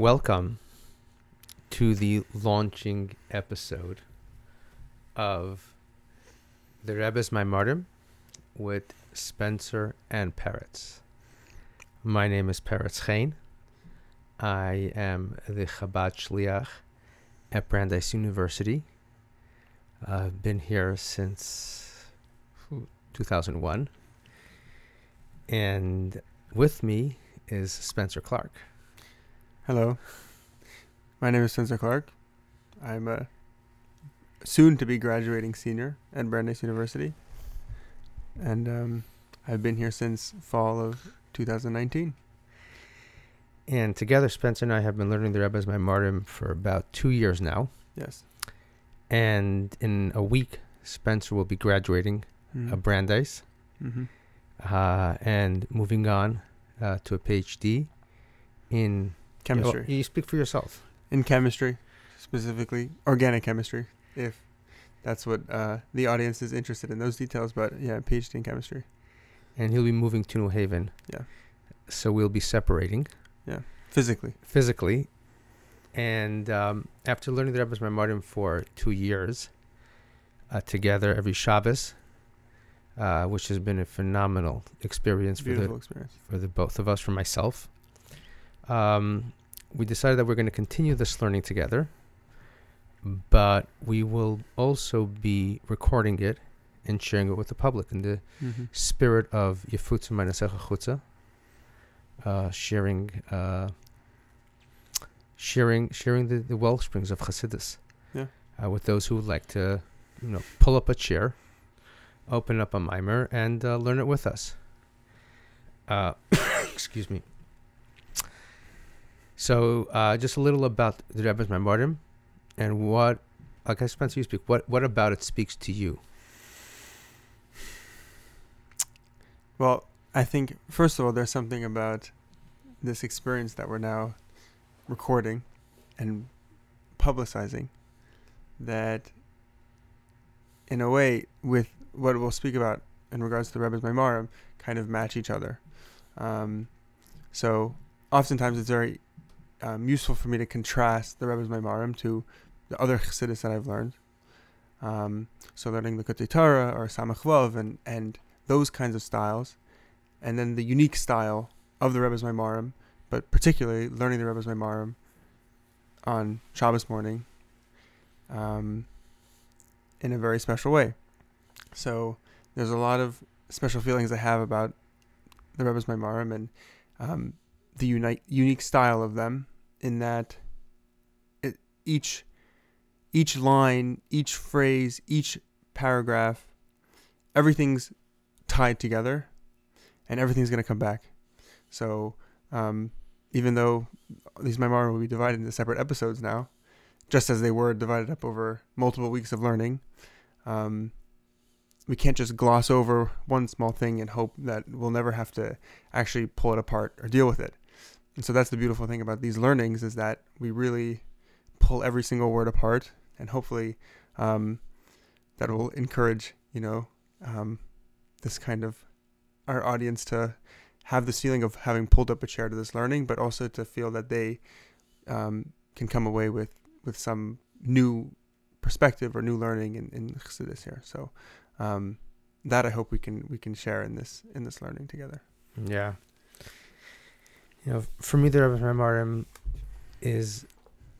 Welcome to the launching episode of the Rebbe's Maimarim with Spencer and Peretz. My name is Peretz Chein. I am the Chabad Shliach at Brandeis University. I've been here since 2001. And with me is Spencer Clark. Hello. My name is Spencer Clark. I'm a soon to be graduating senior at Brandeis University. And um, I've been here since fall of 2019. And together, Spencer and I have been learning the Rebbe's Maimarim for about two years now. Yes. And in a week, Spencer will be graduating Mm-hmm. uh, Brandeis hmm uh, and moving on uh, to a PhD in Chemistry. You, you speak for yourself. In chemistry, specifically organic chemistry, if that's what uh, the audience is interested in, those details. But yeah, PhD in chemistry. And he'll be moving to New Haven. Yeah. So we'll be separating Yeah, Physically. physically. And um, after learning the Rebbe's Maimarim for two years uh, together every Shabbos, uh, which has been a phenomenal experience for the experience. for the both of us, for myself. Um, we decided that we're going to continue this learning together, but we will also be recording it and sharing it with the public in the hmm spirit of Yefutza Manasecha Chutza, uh, sharing, uh, sharing, sharing the, the well springs of Chassidus. Yeah. Uh, with those who would like to, you know, pull up a chair, open up a mimer, and uh, learn it with us. Uh, excuse me. So, uh, just a little about the Rebbe's Maimarim, and what, like I Spencer, you speak. What, what about it speaks to you? Well, I think first of all, there's something about this experience that we're now recording and publicizing that, in a way, with what we'll speak about in regards to the Rebbe's Maimarim, kind of match each other. Um, so, oftentimes it's very um, useful for me to contrast the Rebbe's Maimarim to the other Chassidus that I've learned. Um, so, learning the Kutei Torah or Samach Vav and and those kinds of styles, and then the unique style of the Rebbe's Maimarim, but particularly learning the Rebbe's Maimarim on Shabbos morning um, in a very special way. So there's a lot of special feelings I have about the Rebbe's Maimarim and um, the unique unique style of them in that it, each each line, each phrase, each paragraph, everything's tied together and everything's going to come back. So, um, even though these Maimarim will be divided into separate episodes now, just as they were divided up over multiple weeks of learning, um, we can't just gloss over one small thing and hope that we'll never have to actually pull it apart or deal with it. And so that's the beautiful thing about these learnings is that we really pull every single word apart, and hopefully um, that will encourage, you know, um, this kind of our audience to have this feeling of having pulled up a chair to this learning, but also to feel that they um, can come away with with some new perspective or new learning in, in Chassidus here. So um, that I hope we can we can share in this in this learning together. Yeah. You know, for me, the Rebbe's Maimarim is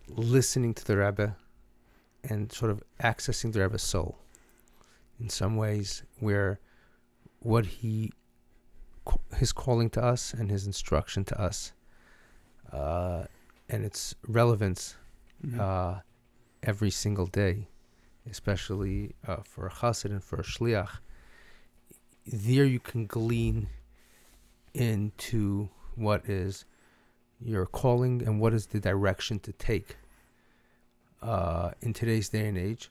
listening to the Rebbe and sort of accessing the Rebbe's soul in some ways where what he, his calling to us and his instruction to us uh, and its relevance Mhm. uh, every single day, especially uh, for a chassid and for a shliach. There you can glean into what is your calling and what is the direction to take uh, in today's day and age.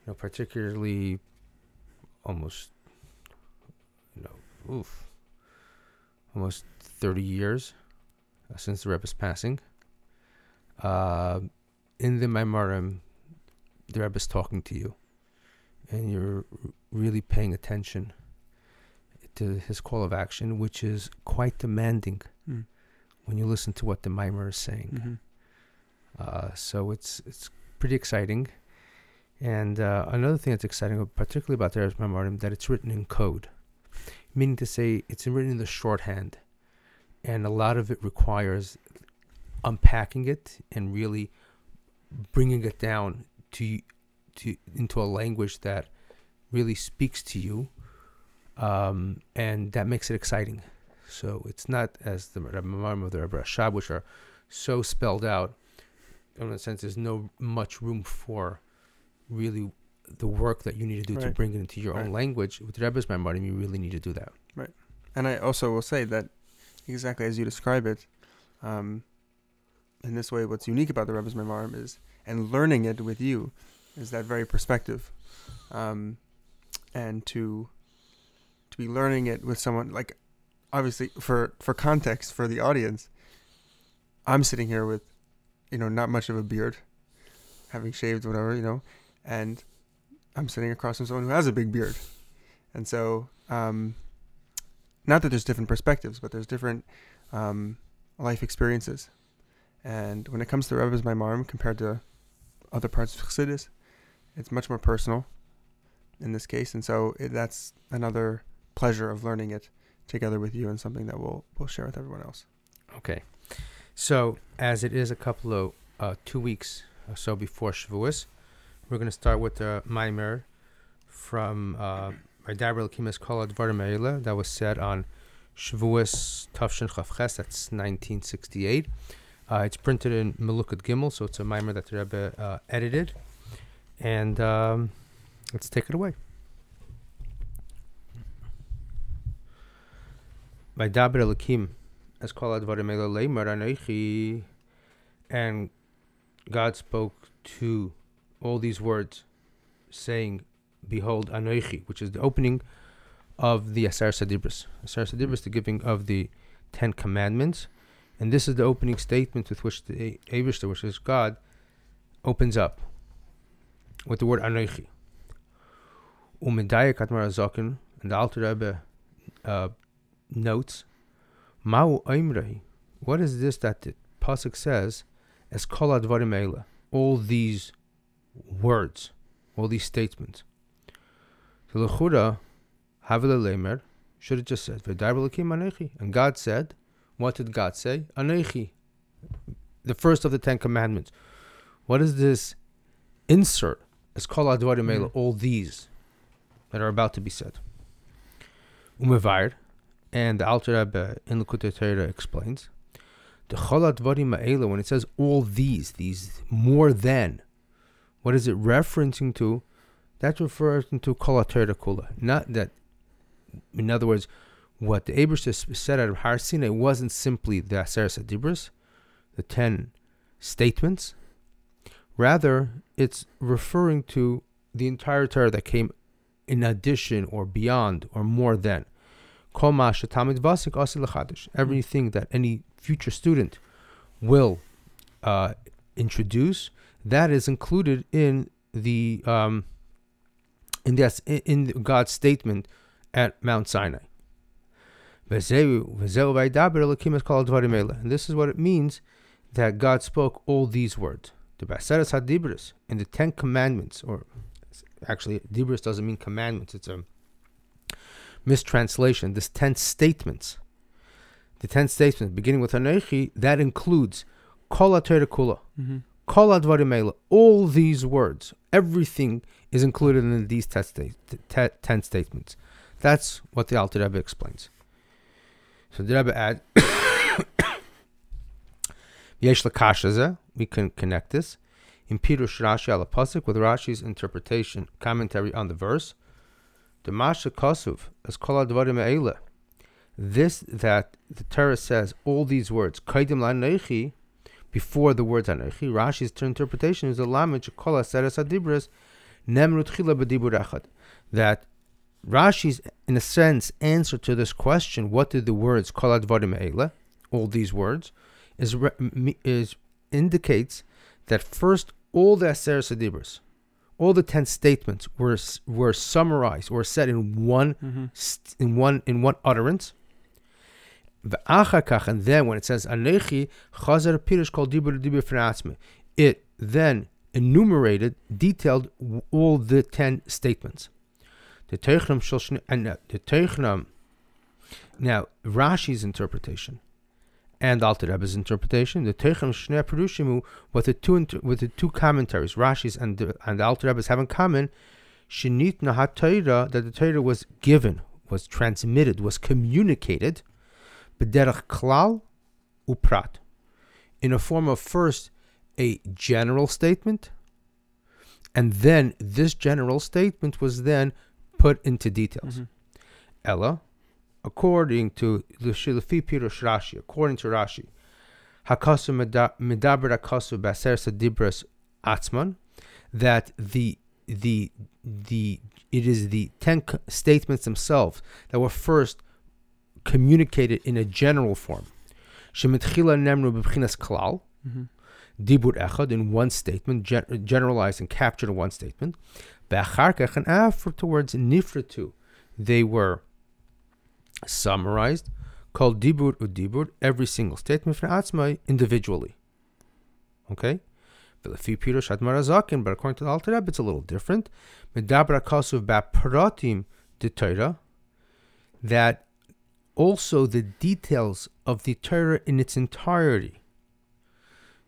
You know, particularly almost, you know, oof, almost 30 years uh, since the Rebbe's passing. Uh, in the Maimarim, the Rebbe's talking to you, and you're really paying attention to his call of action, which is quite demanding. When you listen to what the mimer is saying. Mhm. Uh, so it's it's pretty exciting. And uh, another thing that's exciting, particularly about the Rebbe's Maimorim, that it's written in code, meaning to say it's written in the shorthand, and a lot of it requires unpacking it and really bringing it down to to into a language that really speaks to you, um, and that makes it exciting. So it's not as the Maimorim of the Rebbe Rashab, which are so spelled out. In a sense, there's no much room for really the work that you need to do to bring it into your own language. With Rebbe's Maimorim, you really need to do that. Right. And I also will say that exactly as you describe it, um, in this way, what's unique about the Rebbe's Memorim is, and learning it with you, is that very perspective, um, and to to be learning it with someone like, obviously for for context for the audience, I'm sitting here with, you know, not much of a beard, having shaved whatever you know, and I'm sitting across from someone who has a big beard, and so. Um, not that there's different perspectives, but there's different um, life experiences. And when it comes to Rebbe's Maimarim compared to other parts of Chassidus, it's much more personal in this case. And so it, that's another pleasure of learning it together with you and something that we'll, we'll share with everyone else. Okay. So, as it is a couple of uh, two weeks or so before Shavuos, we're going to start with the Maimer from uh, Daryl Kimas Advarim Eila that was said on Shavuos Tavshin Chavches. That's 1968. Uh, it's printed in Melukat Gimel, so it's a Maimer that the Rebbe uh, edited. And um, let's take it away. By Daber Elikim, as called Advarim Leimer Anoichi, and God spoke to all these words, saying, Behold, Anoichi, which is the opening of the Asar Sadibris. Asar Sadibris, the giving of the Ten Commandments. And this is the opening statement with which the Avishta, which is God, opens up with the word Anoichi. And the Alter Rebbe uh, notes, Ma'u Oimrei, what is this that the Pasuk says, as Kol Advarim Eila, all these words, all these statements. So Lechura, Havila Lemer, should have just said, V'dar B'lakim Anechi. And God said, what did God say? Anechi, the first of the Ten Commandments. What is this insert? As Kol Advarim Eila, Mhm. all these that are about to be said. Umevair, and the Alter Rebbe in Likutei Torah explains, the Chol Advarim Ma'ela, when it says all these, these more than, what is it referencing to? That's referring to Kol HaTorah Kula. Not that, in other words, what the Abrish said out of Har Sinai wasn't simply the Aser Sadibris, the ten statements. Rather, it's referring to the entire Torah that came in addition or beyond or more than. Everything that any future student will uh, introduce, that is included in the um, in the in God's statement at Mount Sinai. And this is what it means that God spoke all these words. The Baseres Hadibris in the Ten Commandments, or actually, Dibris doesn't mean commandments, it's a mistranslation. This ten statements, the ten statements beginning with Anechi, that includes Kol Kula, Mm-hmm. Kol Advarim all these words, everything is included in these ten, sta- te- ten statements. That's what the Alter Rebbe explains. So the Rebbe add, Yesh Lakasha we can connect this in Peter Rashi al with Rashi's interpretation, commentary on the verse. The Masha Kasuv as Kol Advarim Eila. This that the Torah says all these words, Kaidim Lanechi, before the words Anechi. Rashi's interpretation is the language Kol Aseres Adibras Nemrut Chila B'Dibur Echad. That Rashi's, in a sense, answer to this question, what did the words Kol Advarim Eila, all these words, is is indicates that first all the Aser Sadibras, all the ten statements were were summarized or said in one Mm-hmm. st- in one in one utterance. And then when it says Anechi, Chazer Pirish called Dibur Dibur it then enumerated, detailed all the ten statements. The Teichnam and uh, the Teichnam. Now Rashi's interpretation and Alter Rebbe's interpretation, the Teichnam Shnei Perushimu, what the two inter- with the two commentaries, Rashi's and the, and the Alter Rebbe's have in common, Shinit Nahat Torah, that the Torah was given, was transmitted, was communicated, b'derech klal uprat, in a form of first a general statement, and then this general statement was then put into details. Mhm. Ella, according to the Shilafi Pirush Rashi, according to Rashi, Hakasu Medaber Hakasu Baser Sadibras Atzman, that the the the it is the ten statements themselves that were first communicated in a general form. Shemitchila Nemru B'Bchinas Klal, Mhm. Dibur Echad in one statement, gen- generalized and captured in one statement. Be'acharkach and afterwards Nifratu, they were summarized, called Dibur Udibur, every single statement from Atzmai individually. Okay? But according to the Alter it's a little different. Medabra Kasuv Ba'Pratim de that also the details of the Torah in its entirety.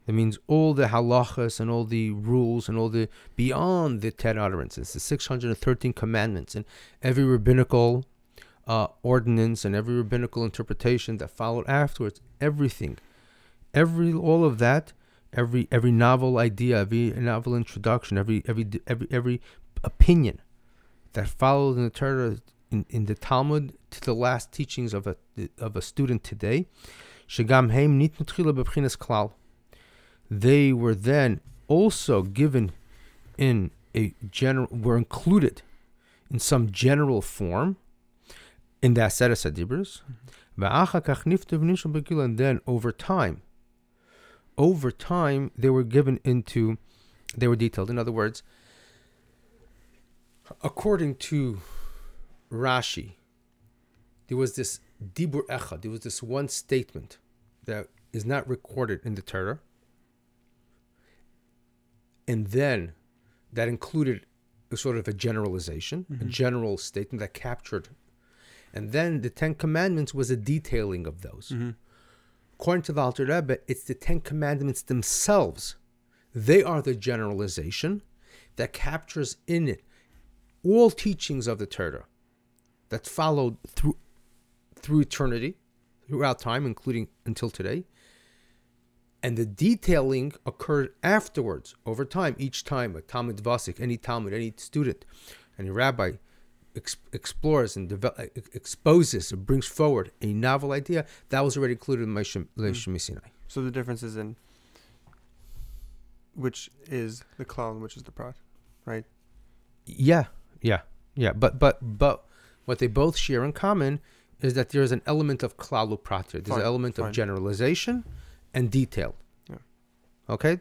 That means all the halachas and all the rules and all the beyond the ten utterances, the 613 commandments, and every rabbinical uh, ordinance and every rabbinical interpretation that followed afterwards, everything, every all of that, every every novel idea, every novel introduction, every every every every opinion that followed in the Torah, in, in the Talmud, to the last teachings of a of a student today. They were then also given in a general, were included in some general form in the Aseret Adibros. And then over time, over time, they were given into, they were detailed. In other words, according to Rashi, there was this Dibur Echad, there was this one statement that is not recorded in the Torah. And then that included a sort of a generalization, a Mhm. general statement that captured. And then the Ten Commandments was a detailing of those. Mhm. According to the Alter Rebbe, it's the Ten Commandments themselves. They are the generalization that captures in it all teachings of the Torah that followed through through eternity, throughout time, including until today. And the detailing occurred afterwards, over time. Each time a Talmud Vasik, any Talmud, any student, any rabbi ex- explores and devel- ex- exposes and brings forward a novel idea that was already included in Moshe mm. Sinai. So the difference is in which is the and which is the prat, right? Yeah, yeah, yeah. But but but what they both share in common is that there is an element of klalu prat. There's Fine, an element fine. of generalization and detail. Yeah. Okay.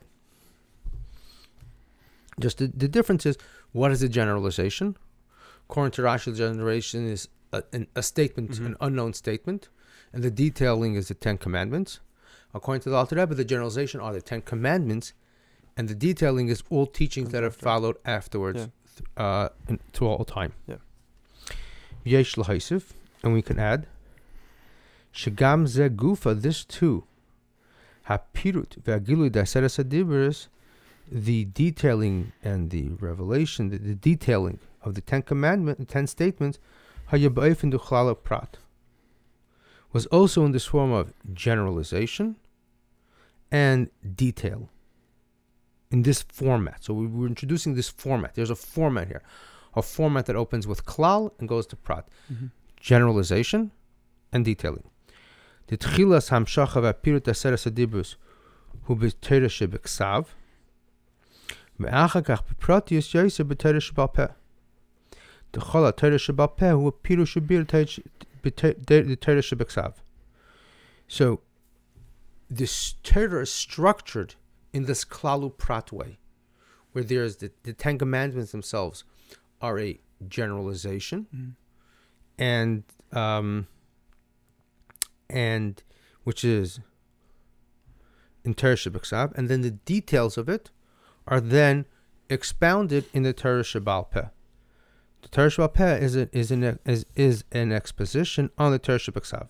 Just the, the difference is what is a generalization? According to Rashi, the generalization is a, an, a statement, Mhm. an unknown statement, and the detailing is the Ten Commandments. According to the Alter Rebbe, the generalization are the Ten Commandments, and the detailing is all teachings that are followed afterwards Yeah. uh, in, to all time. Yeah. Yesh l'haisif, and we can add shagam ze gufa. This too, hapirut ve'agilu daseres adibris, the detailing and the revelation, the, the detailing of the Ten Commandments, the Ten Statements, Prat, was also in this form of generalization and detail in this format. So we were introducing this format. There's a format here, a format that opens with klal and goes to prat, mm-hmm. generalization and detailing. The tchilas hamshacha v'apirut aseres adibus hu b'teresh b'ksav, me'achakach b'pratius yaisa b'teresh. The Chola who So this Torah is structured in this Klalu Prat way, where there's the, the Ten Commandments themselves are a generalization mm. and um, and which is in Torah Shebeksav, and then the details of it are then expounded in the Torah Shebalpeh. The Peh is, is, an, is, is an exposition on the Torah Shabbat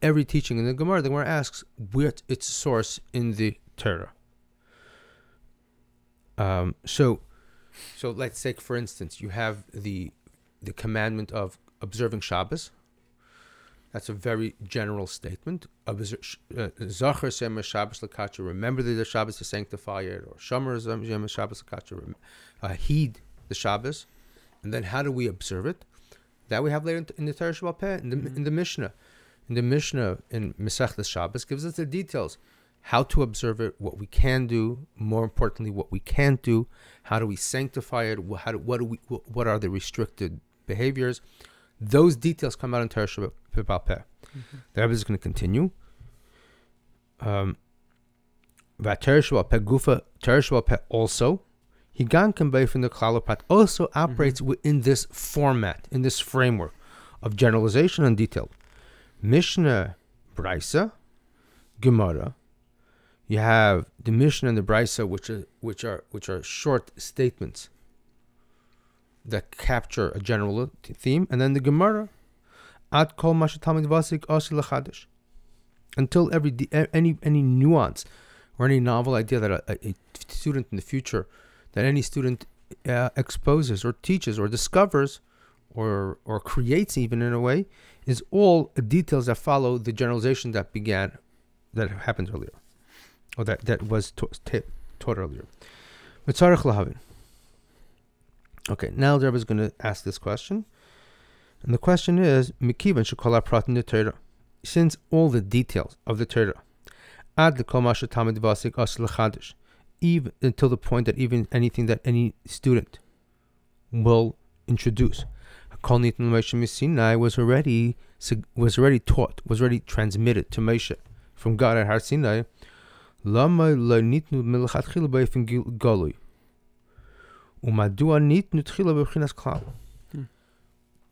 Every teaching in the Gemara, the Gemara asks what its source in the Torah. Um, so, so let's take for instance, you have the the commandment of observing Shabbos. That's a very general statement. Uh, Zachar Shabbos Lakacha. Remember the Shabbos to sanctify it, or Shomer Sema Shabbos Lakacha. Uh, heed the Shabbos, and then how do we observe it? That we have later in the Torah Shebaal Peh, in the, mm-hmm. in the Mishnah. In the Mishnah in Masechtas Shabbos gives us the details how to observe it, what we can do, more importantly, what we can't do, how do we sanctify it, how do, what do we, what are the restricted behaviors. Those details come out in Torah Shabbat Peh. Mm-hmm. The Rebbe is going to continue. Um, Gufa also, Higan Kambei from the Klalopat also operates mm-hmm. within this format, in this framework of generalization and detail. Mishnah Brisa, Gemara, you have the Mishnah and the Brisa, which are which are which are short statements that capture a general theme, and then the Gemara, Ad kol mashatamid vasik until every any any nuance or any novel idea that a, a student in the future, that any student uh, exposes or teaches or discovers, or or creates even in a way, is all details that follow the generalization that began, that happened earlier or that, that was taught, taught earlier. Okay, now the Rebbe is going to ask this question. And the question is, Mikivan Shukala Pratin Torah. Since all the details of the Torah, ad tamid vasik as even until the point that even anything that any student will introduce, Hakolnit Moshe Sinai was already was already taught, was already transmitted to Moshe from God at Har Sinai. Lama lo nitnu melachatchila b'efin galui, umadua nitnu tchila As klal.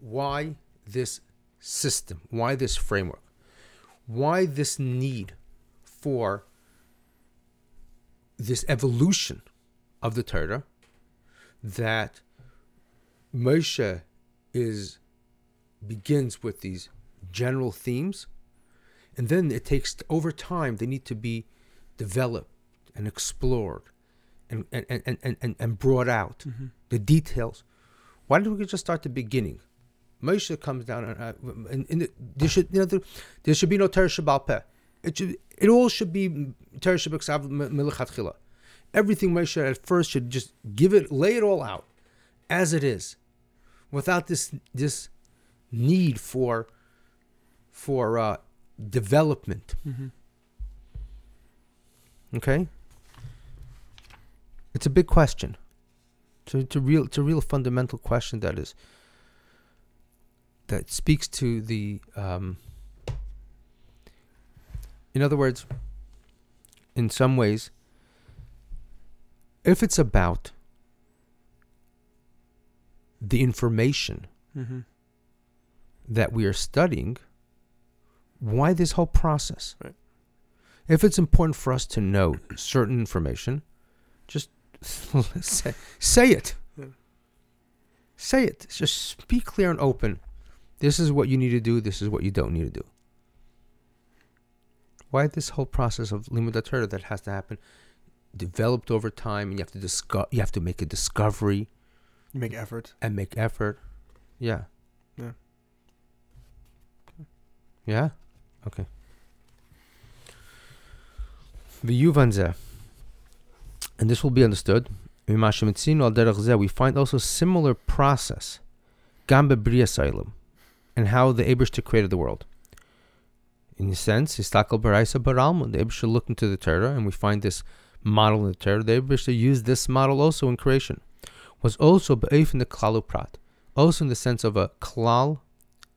Why this system? Why this framework? Why this need for this evolution of the Torah that Moshe is begins with these general themes and then it takes over time they need to be developed and explored and, and, and, and, and and brought out mm-hmm. the details. Why don't we just start the beginning? Moshe comes down and, uh, and, and there should you know there, there should be no Torah Shebaal Peh. It should it all should be Torah Shabbal Milichatchila. Everything Moshe at first should just give it, lay it all out as it is, without this this need for for uh, development. Mm-hmm. Okay? It's a big question. It's a, it's a real it's a real fundamental question that is that speaks to the um, in other words in some ways if it's about the information mm-hmm. that we are studying why this whole process right. If it's important for us to know certain information, just say, say it. Yeah. Say it. Just be clear and open. This is what you need to do. This is what you don't need to do. Why this whole process of limud Torah that has to happen developed over time, and you have to discuss. You have to make a discovery. You Make effort. And make effort. Yeah. Yeah. Yeah. Okay. V'yuvanzeh. And this will be understood. We find also similar process, Gambe Briasailim, and how the Abishta created the world. In a sense, Istakal Baraisa Baralman, the Abishta looked into the Torah, and we find this model in the Torah. The Abishta used this model also in creation. Was also Be'ef in the Klalu Prat, also in the sense of a Klal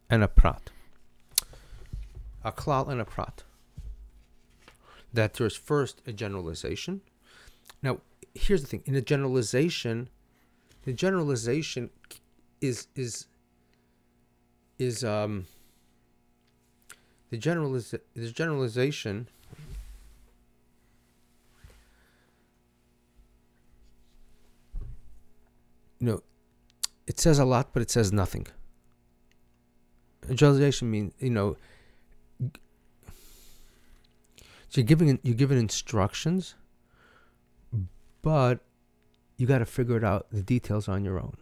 and a Prat. A Klal and a Prat that there's first a generalization. Now, here's the thing: in a generalization, the generalization is is is um the generaliz the generalization you know it says a lot but it says nothing. Generalization means you know so you're giving you're giving instructions but you got to figure it out the details on your own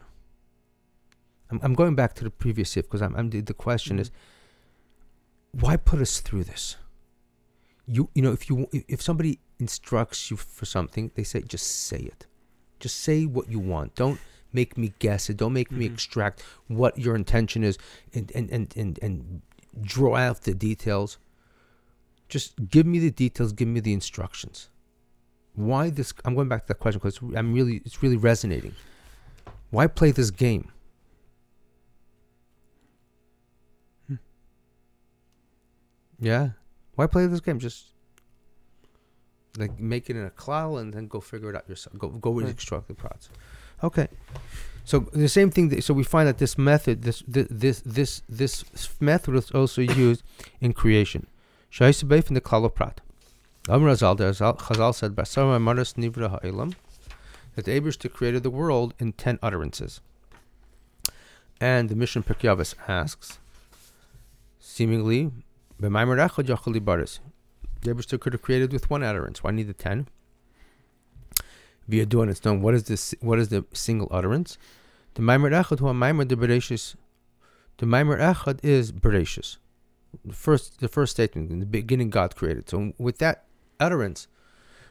i'm, I'm going back to the previous if because I'm, I'm the, the question is why put us through this? You you know if you if somebody instructs you for something they say just say it. Just say what you want. Don't make me guess it. Don't make me Mhm. extract what your intention is and and and and, and draw out the details. Just give me the details. Give me the instructions. Why this i'm going back to that question because i'm really it's really resonating. Why play this game yeah why play this game just like make it in a cloud and then go figure it out yourself go go Right. reconstruct the process okay so the same thing that, so we find that this method this this this this, this method is also used in creation Shaisa Beif in the Klal Prat. Amr Azal, Chazal said, Basar Maris Nivra Ha'ilam, that the Abishta created the world in ten utterances. And the Mission Pirkei asks, seemingly, The Abishta could have created with one utterance. Why need the ten? Via doing it's known. What is this? What is the single utterance? The Maimer Echad, who Maimer de Bereshis. The Maimer Echad is Bereshis the first the first statement in the beginning God created. So with that utterance,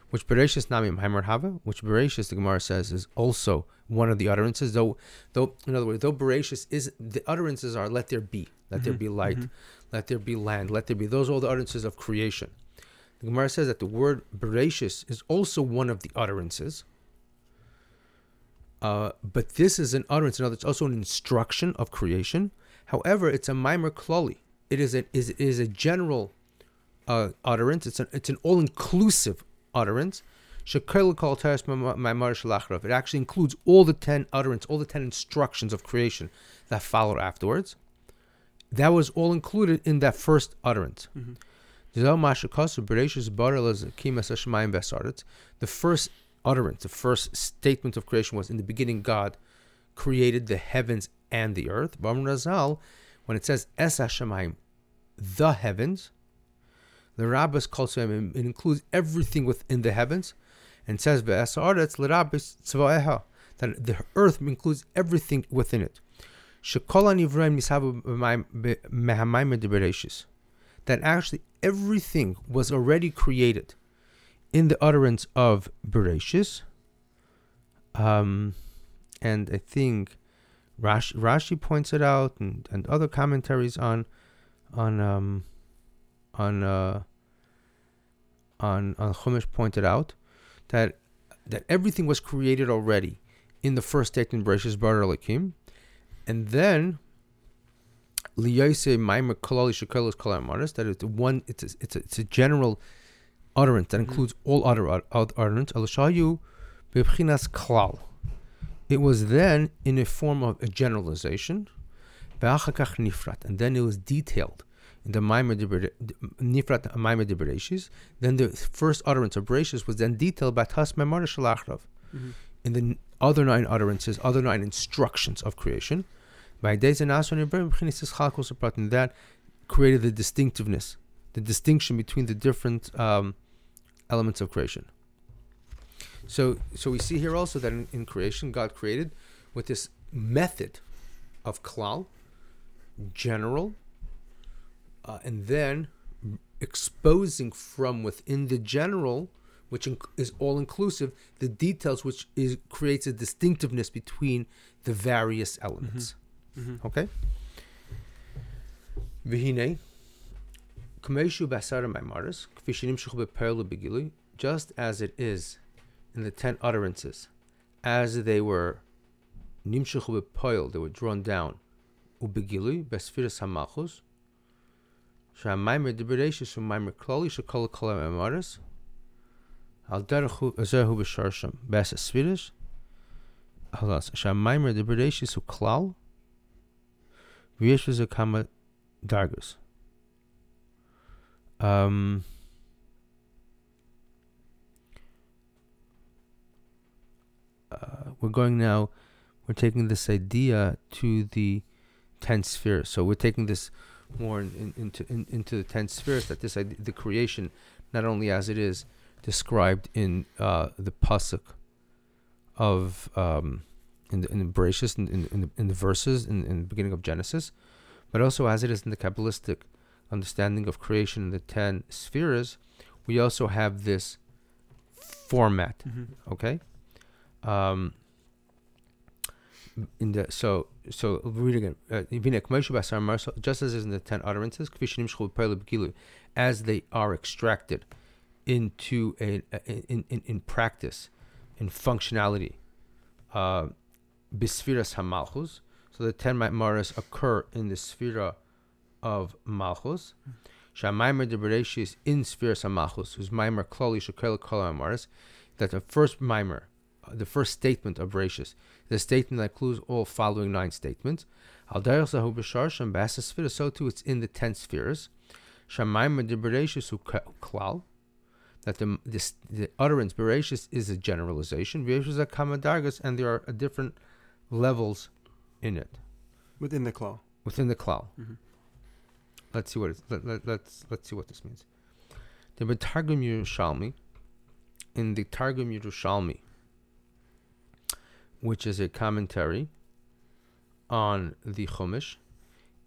which Bereshis Namim Haimer Hava, which Bereshis the Gemara says is also one of the utterances. Though though in other words, though Bereshis is the utterances are let there be, let there Mhm, be light, mhm. let there be land, let there be those are all the utterances of creation. The Gemara says that the word Bereshis is also one of the utterances. Uh, but this is an utterance, in other words, it's also an instruction of creation. However, it's a mimer klali. It is a is, is a general uh, utterance. It's an it's an all inclusive utterance. Shekel kol teres maimar. It actually includes all the ten utterance, all the ten instructions of creation that followed afterwards. That was all included in that first utterance. Mhm. The first utterance, the first statement of creation was in the beginning God created the heavens and the earth. When it says Es Hashemayim, the heavens, the Rabbis calls them, it includes everything within the heavens, and says that the earth includes everything within it. That actually everything was already created in the utterance of Bereshis. Um, and I think Rashi, Rashi points it out, and, and other commentaries on on um, on uh, on on Chumash pointed out that that everything was created already in the first statement Bereshis Bar Elokim, and then Liyose Maimer Kolali Shekelos Kolamaris, that it's one it's a, it's a, it's a general utterance that Mhm. includes all other ut- ut- utterance. Elishayu Bebchinas Klal. It was then in a form of a generalization, and then it was detailed the Nifrat Bereshis. Then the first utterance of Bereshis was then detailed by Tas Memar Shalachrav Mhm. in the other nine utterances, other nine instructions of creation. By days and Aswan Ibrahim B'chinis Chalkos Aprat, and that created the distinctiveness, the distinction between the different um, elements of creation. So, so we see here also that in, in creation, God created with this method of klal, general, uh, and then exposing from within the general, which inc- is all inclusive, the details, which is creates a distinctiveness between the various elements. Mhm. Okay. V'hinei, k'meishu b'asara maimaris, k'fi shenimshechu b'perlu b'gilui, just as it is in the ten utterances, as they were they were drawn down, ub'gilui, b'sfiras hamalchus, שהמיימר דברשס הוא מיימר כללי שכל כל המאמרס, על דרך הוא- זה הוא בשורשם, בעש הספירש, חלאס, שהמיימר דברשס הוא כלל, ויש לזה כמה דרגות. Um, uh, we're going now. We're taking this idea to the ten spheres. So we're taking this more in, in, into in, into the ten spheres. That this the creation, not only as it is described in uh, the pasuk of um, in the in the Bereshit, in, in, in, the, in the verses in, in the beginning of Genesis, but also as it is in the Kabbalistic understanding of creation in the ten spheres, we also have this format. Mm-hmm. Okay. Um, in the so so read again. Uh, just as is in the ten utterances, as they are extracted into a in in, in practice, in functionality, uh, bisfiras hamalchus. So the ten maras occur in the sphere of malchus. Shamaimer de Bereshis in spheres hamalchus, whose maimer klali shekel kol. That the first mimer the first statement of Bereshis, the statement that includes all following nine statements. Al Zahu B'Shar Shem Sphere, so too it's in the ten spheres. Shamayim de Bereshis Klal, that the, this, the utterance Bereshis is a generalization. Bereshis are Kamadargas, and there are different levels in it. Within the Klal. Within the Klal. Mm-hmm. Let's see what it's, let, let, let's let's see what this means. The Targum Yerushalmi, in the Targum Yerushalmi, which is a commentary on the Chumash.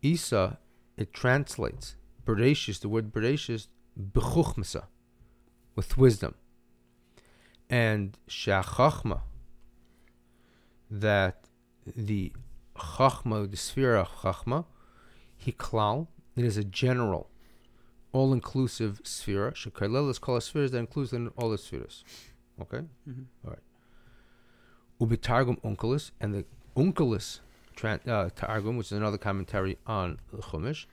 Isa, it translates Bereshis, the word Bereshis, b'chuchmasa, with wisdom. And Shachachma, that the Chachma, the sphere of Chachma, Hiklal, it is a general, all inclusive sphere. Shekalel is called a sphere that includes all the spheres. Okay? Mm-hmm. All right. Ubitargum Onkelos, and the Onkelos uh, Targum, which is another commentary on the Chumash.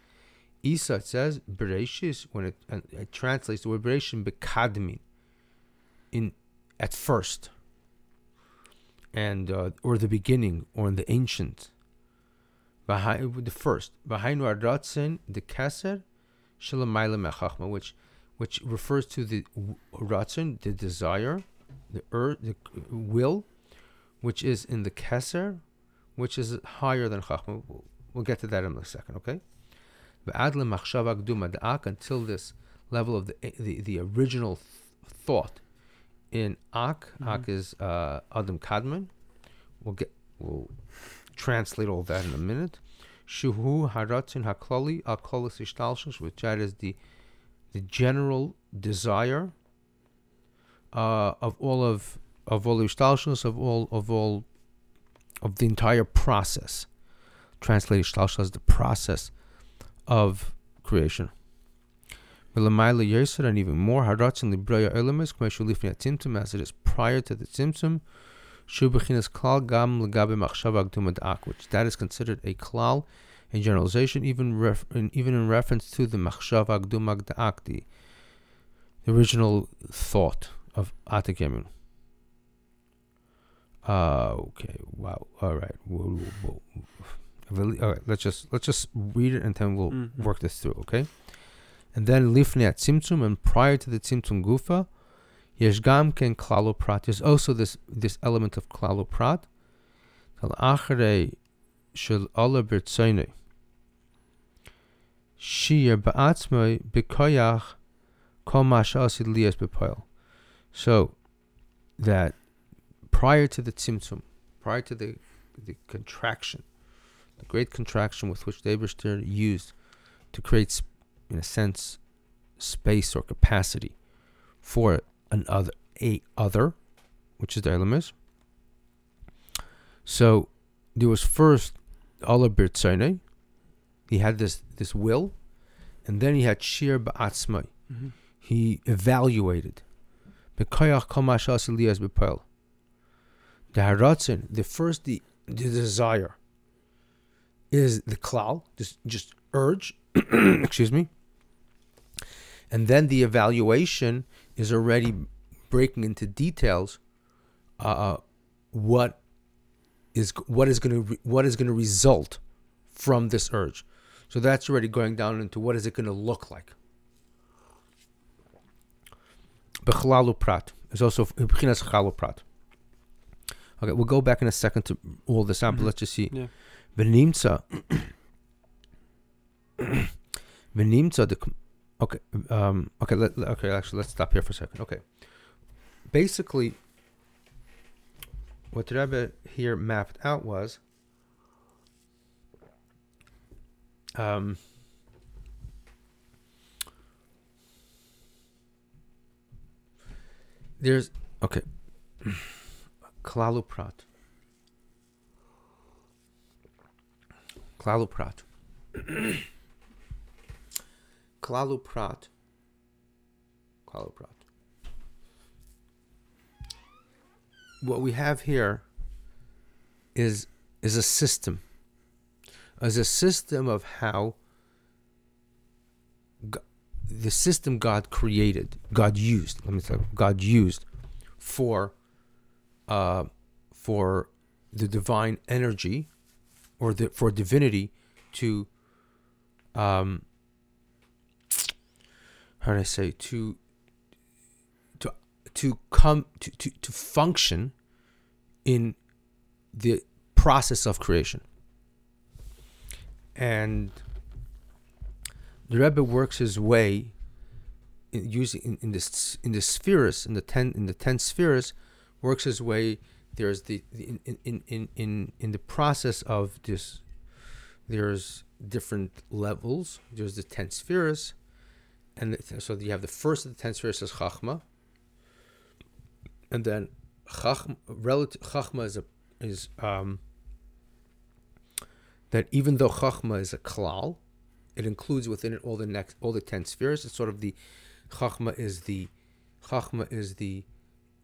Isa it says Bereshis when it, uh, it translates the word Bereshis bekadmin in at first, and uh, or the beginning or in the ancient. The first Bahainu Aratzin the Keser Shalamayla Mechachma, which which refers to the Ratzin, the desire, the ur, the will which is in the Keser, which is higher than Chachma. We'll, get to that in a second, okay? Until this level of the the, the original th- thought in Ak, mm-hmm. Ak is uh, Adam Kadmon. We'll get we'll translate all that in a minute. Shuhu haratzin haklali akolis ishtalshus, which that is the the general desire uh, of all of of all ishtalshus, of all of all of the entire process. Translated ishtalshus as the process of creation. And even more haratzin libraya elemis k'meshulifni atimtum as it is prior to the tzimtzum. Shubachinas klal gam legabe machshava agdumad ak, which that is considered a klal, a generalization, even ref, in, even in reference to the machshava agdumad ak, the, original thought of atik yomin. Uh, okay. Wow. All right. Whoa, whoa, whoa. All right. Let's just let's just read it and then we'll mm-hmm. work this through. Okay. And then lifnei at tzimtzum and prior to the tzimtzum gufa, yesh gam ken klalo prat. There's also this this element of klalo prat. Al acharei shel ala bertzoinei. Shir ba'atzmoi b'koyach kol masha'asid liyas b'poil. So that prior to the tzimtzum, prior to the, the contraction, the great contraction with which the Eberster used to create, in a sense, space or capacity for an other, a other, which is the Elamis. So there was first Allah Birtzone. He had this this will, and then he had Shir Ba'atzmai. Mm-hmm. He evaluated. B'koyach kol mashas Elias b'poel. The haratzin, the first the, the desire is the klal, just just urge, excuse me. And then the evaluation is already breaking into details. Uh, what is what is going to what is going to result from this urge? So that's already going down into what is it going to look like. bechlalu prat is also b'chinas chalu prat. Okay, we'll go back in a second to all this out, but Mhm. let's just see. Yeah. The. Okay. Um. Okay. Let, okay. Actually, let's stop here for a second. Okay. Basically, what Rebbe here mapped out was. Um. There's okay. Klalu prat. Klalu prat. Klalu prat. Klalu prat. What we have here is is a system. As a system of how G- the system God created, God used. Let me say, God used for uh, for the divine energy or the for divinity to um how do I say to to to come to, to, to function in the process of creation. And the Rebbe works his way in using in, in this in the spheres in the ten in the ten spheres works his way there's the, the in, in, in, in in the process of this there's different levels there's the ten spheres and the, so you have the first of the ten spheres is chachma and then chachma relative chachma is a is um that even though chachma is a klal it includes within it all the next all the ten spheres. It's sort of the chachma is the chachma is the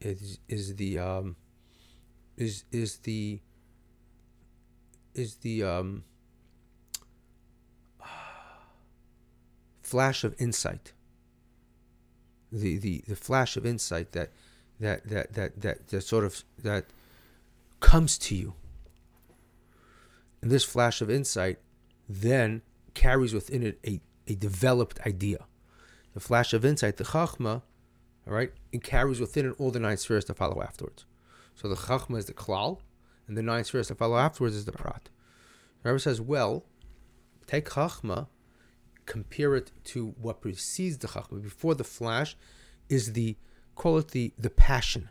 is is the um is is the is the um flash of insight. The the the flash of insight that that that that that, that sort of that comes to you. And this flash of insight then carries within it a, a developed idea. The flash of insight, the chachma, all right, it carries within it all the nine spheres to follow afterwards. So the chachma is the klal, and the nine spheres to follow afterwards is the prat. The Rebbe says, well, take chachma, compare it to what precedes the chachma. Before the flash is the, call it the, the passion.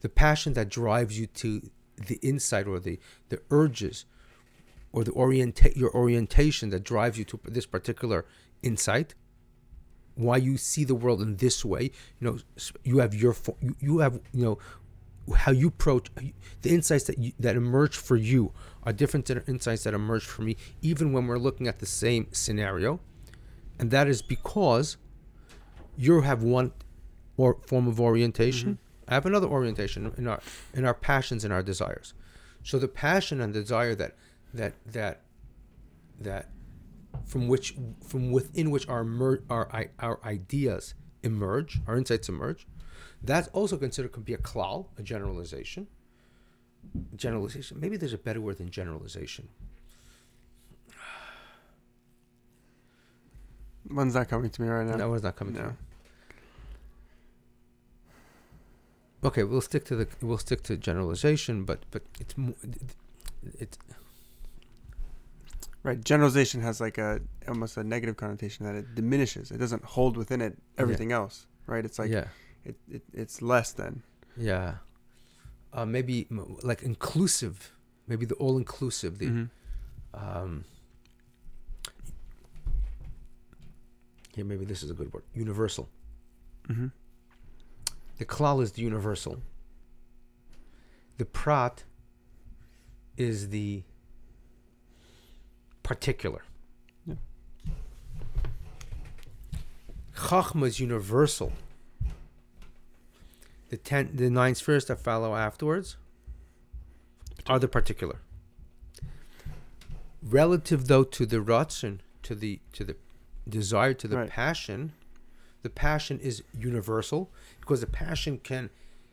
The passion that drives you to the insight or the, the urges or the orienta- your orientation that drives you to this particular insight why you see the world in this way you know you have your you, have you know how you approach the insights that you, that emerge for you are different than insights that emerge for me even when we're looking at the same scenario. And that is because you have one or form of orientation. Mm-hmm. I have another orientation in our in our passions and our desires. So the passion and desire that that that that from which from within which our mer- our i- our ideas emerge, our insights emerge. That's also considered could be a klal, a generalization. Generalization. Maybe there's a better word than generalization. One's not coming to me right now. That one's not coming to me. Okay, we'll stick to the we'll stick to generalization, but but it's mo- it, it Right. Generalization has like a almost a negative connotation that it diminishes. It doesn't hold within it everything else. Right. It's like yeah it, it it's less than. yeah uh, maybe like inclusive, maybe the all inclusive, the Mhm. um, here maybe this is a good word universal Mhm. the klal is the universal the prat is the particular Yeah. chachma is universal the ten the nine spheres that follow afterwards are the particular relative though to the ratzon to the to the desire to the Right. passion the passion is universal because the passion can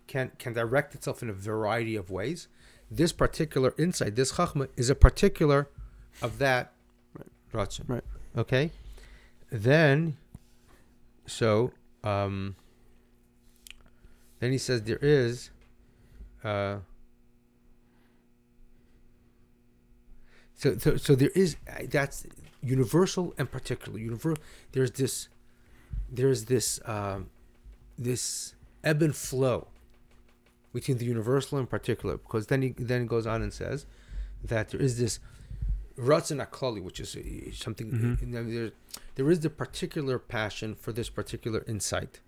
can can direct itself in a variety of ways this particular insight this chachma is a particular of that ratzon Right. okay then so um Then he says there is. Uh, so, so, so there is uh, that's universal and particular. Universal, there's this, there's this, um, this ebb and flow between the universal and particular. Because then he then he goes on and says that there is this ratzon aklali, which is uh, something. Uh, mm-hmm. You know, there, there is the particular passion for this particular insight,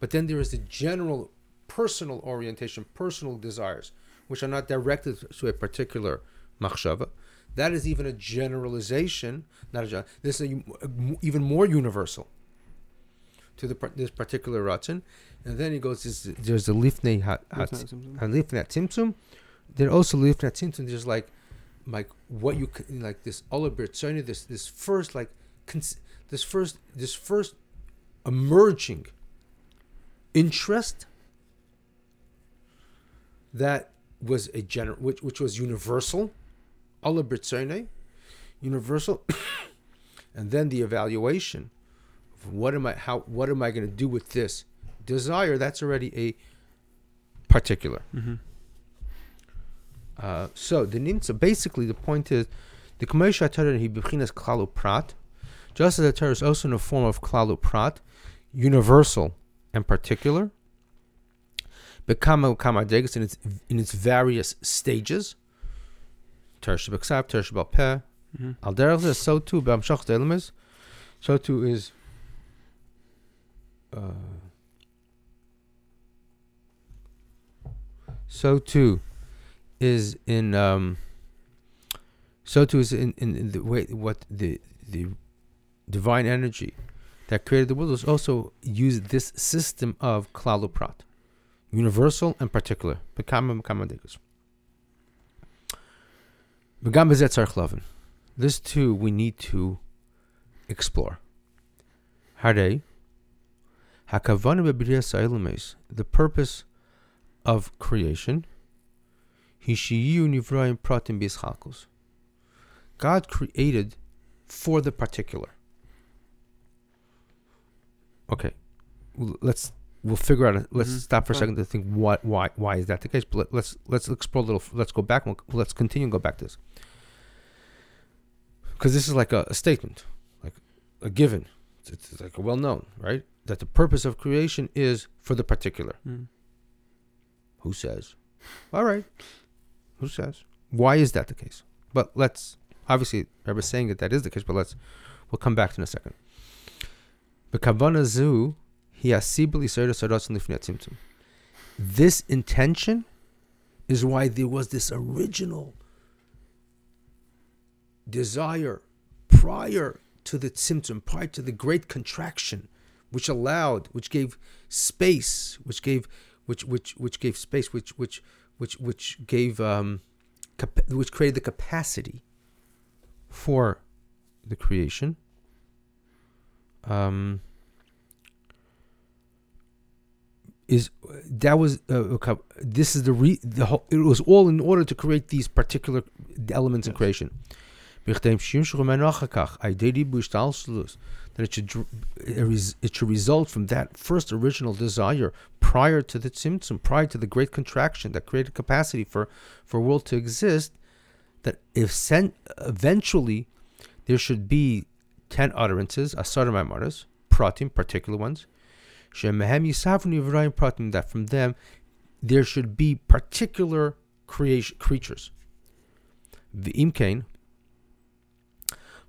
but then there is the general personal orientation, personal desires, which are not directed to a particular machshava. That is even a generalization, not a this is a, a- even more universal to the this particular ratzon. And then he goes, there's, there's the lifnei ha- That's hat- not something. and lifnei tzimtzum. Then also lifnei tzimtzum. There's like, like what you c- like this olabir tzoni, this this first like, cons- this first this first emerging interest that was a general which which was universal, olabir tzoni, universal, and then the evaluation of what am I how what am I going to do with this desire? That's already a particular. Mm-hmm. Uh, so the nimtza basically the point is the Kamesha Torah he bechinas klalu prat, just as the Torah is also in the form of klalu prat, universal and particular. Bekama kama degas in its in its various stages. Torah shebeksav, Torah shebal Mm-hmm. al derech so too b'amshach delimis, so too is. Uh, so too is in um, so too is in, in, the way what the the divine energy that created the world is also used this system of klaluprat, universal and particular. This too we need to explore. Hare the purpose of creation. Hishiyu nivraim pratim. God created for the particular. Okay, let's we'll figure out. Let's Mhm, stop for a second to think what why why is that the case. But let, let's let's explore a little. Let's go back. we'll- Let's continue and go back to this because this is like a, a statement, like a given. It's, it's like a well known, right? That the purpose of creation is for the particular. Mm. Who says? All right. Who says? Why is that the case? But let's obviously Rebbe is saying that that is the case, but let's we'll come back to in a second. This intention is why there was this original desire prior to the tzimtzum, prior to the great contraction, which allowed, which gave space, which gave, which which which gave space, which which which which gave, um, cap- which created the capacity for the creation. Um, is that was uh, okay, this is the re the whole, it was all in order to create these particular elements in creation. It should it should result from that first original desire prior to the tzimtzum, prior to the great contraction that created capacity for for world to exist. That if sen- eventually there should be ten utterances, asar maimaras, pratim, particular ones, shemehem yisavnu yivraim pratim, that from them there should be particular creation creatures. V'imkein,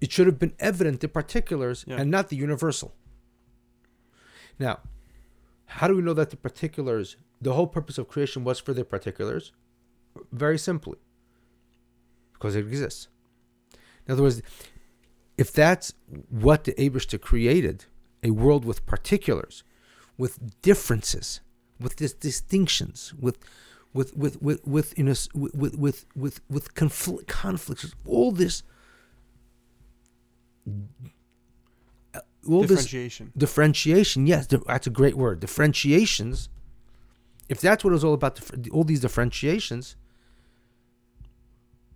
it should have been evident the particulars Yeah. and not the universal. Now, how do we know that the particulars, the whole purpose of creation was for the particulars? Very simply, because it exists. In other words, if that's what the Abishta created, a world with particulars, with differences, with these distinctions, with with with with with you know with with with with, with confl- conflicts, all this, all this Differentiation. differentiation. Yes, that's a great word. Differentiations. If that's what it was all about, all these differentiations.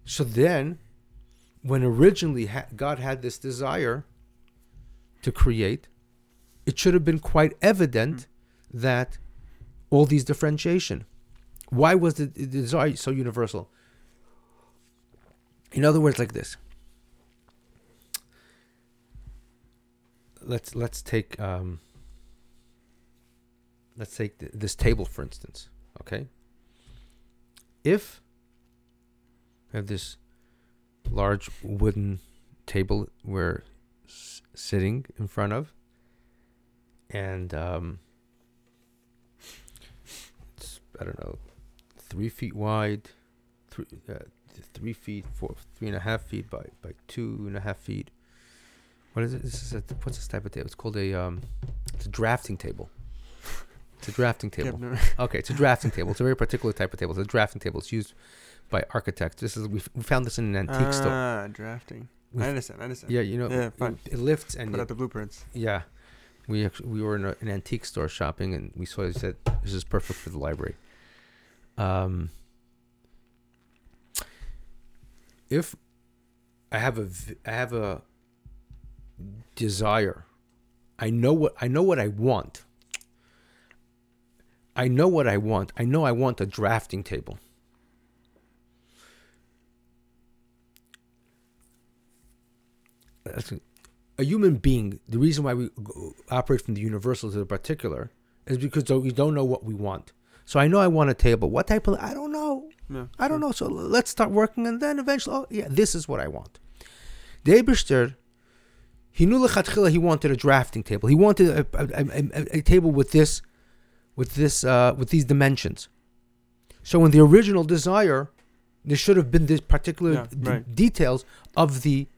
So then, when originally God had this desire to create, it should have been quite evident hmm. that all these differentiation. Why was the desire so universal? In other words, like this. Let's let's take um, let's take th- this table for instance. Okay. If I have this large wooden table we're s- sitting in front of, and um, it's I don't know, three feet wide, three uh, three feet, four, three and a half feet by by two and a half feet. What is it? This is a, what's this type of table? It's called a um, it's a drafting table. It's a drafting table. No- Okay, it's a drafting table. It's a very particular type of table. It's a drafting table. It's used by architects. This is we, found this in an antique store. ah, drafting. We I understand. I understand. Yeah, you know, Yeah, it- fine. it, lifts and Put out the blueprints. yeah, we actually, we were in a, an antique store shopping and we saw it said this is perfect for the library. Um, if I have a I have a desire, I know what I know what I want. I know what I want. I know I want a drafting table. A- human being, the reason why we operate from the universal to the particular is because we don't know what we want. So I know I want a table. What type of? I don't know. Yeah, I don't sure. know. So let's start working, and then eventually, oh yeah, this is what I want. The Eberster, he knew lechatchila he wanted a drafting table. He wanted a, a, a, a, table with this, with this, uh, with these dimensions. So in the original desire, there should have been this particular Yeah, d- right. details of the,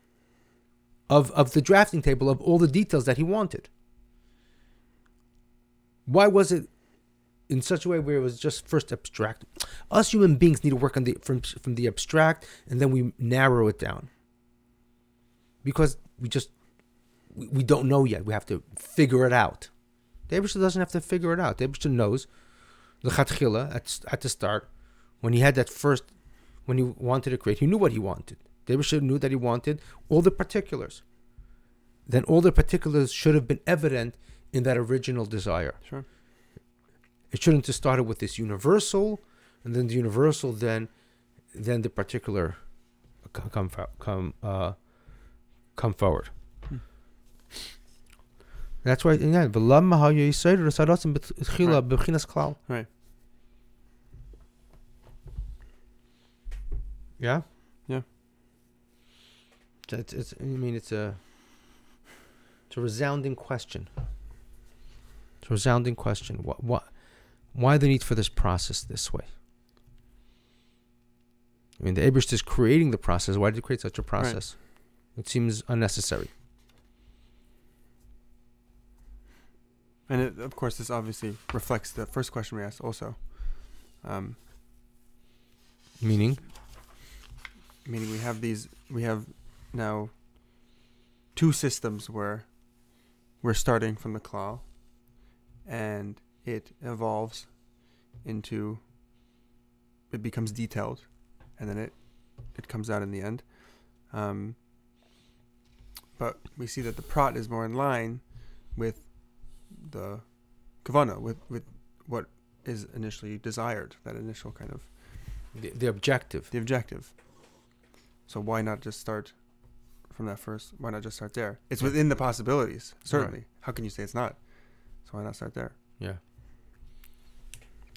of of the drafting table of all the details that he wanted. Why was it in such a way where it was just first abstract? Us human beings need to work on the from from the abstract and then we narrow it down. Because we just we, we don't know yet. We have to figure it out. The doesn't have to figure it out. The knows the Chatchila at, at the start, when he had that first, when he wanted to create, he knew what he wanted. The knew that he wanted all the particulars. Then all the particulars should have been evident in that original desire. Sure. It shouldn't have started with this universal, and then the universal, then, then the particular, come come uh, come forward. That's why, yeah. V'lama ha yisayir resarasim b'tchila Right. b'chinas klal. Right. Yeah. Yeah. So It's, it's. I mean, it's a. It's a resounding question. It's a resounding question. What? What? Why the need for this process this way? I mean, the Abish is creating the process. Why did he create such a process? It seems unnecessary. And it, of course, this obviously reflects the first question we asked also. Um, Meaning, meaning we have these, we have now two systems where we're starting from the klal and it evolves into, it becomes detailed and then it, it comes out in the end. Um, but we see that the prat is more in line with the kavana, with, with what is initially desired, that initial kind of the, the objective. the objective. So why not just start from that first? Why not just start there? It's within the possibilities, certainly. How can you say it's not? So why not start there? Yeah.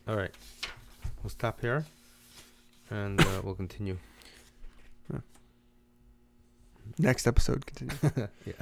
All right. We'll stop here, and uh, we'll continue. Next episode, continue. yeah.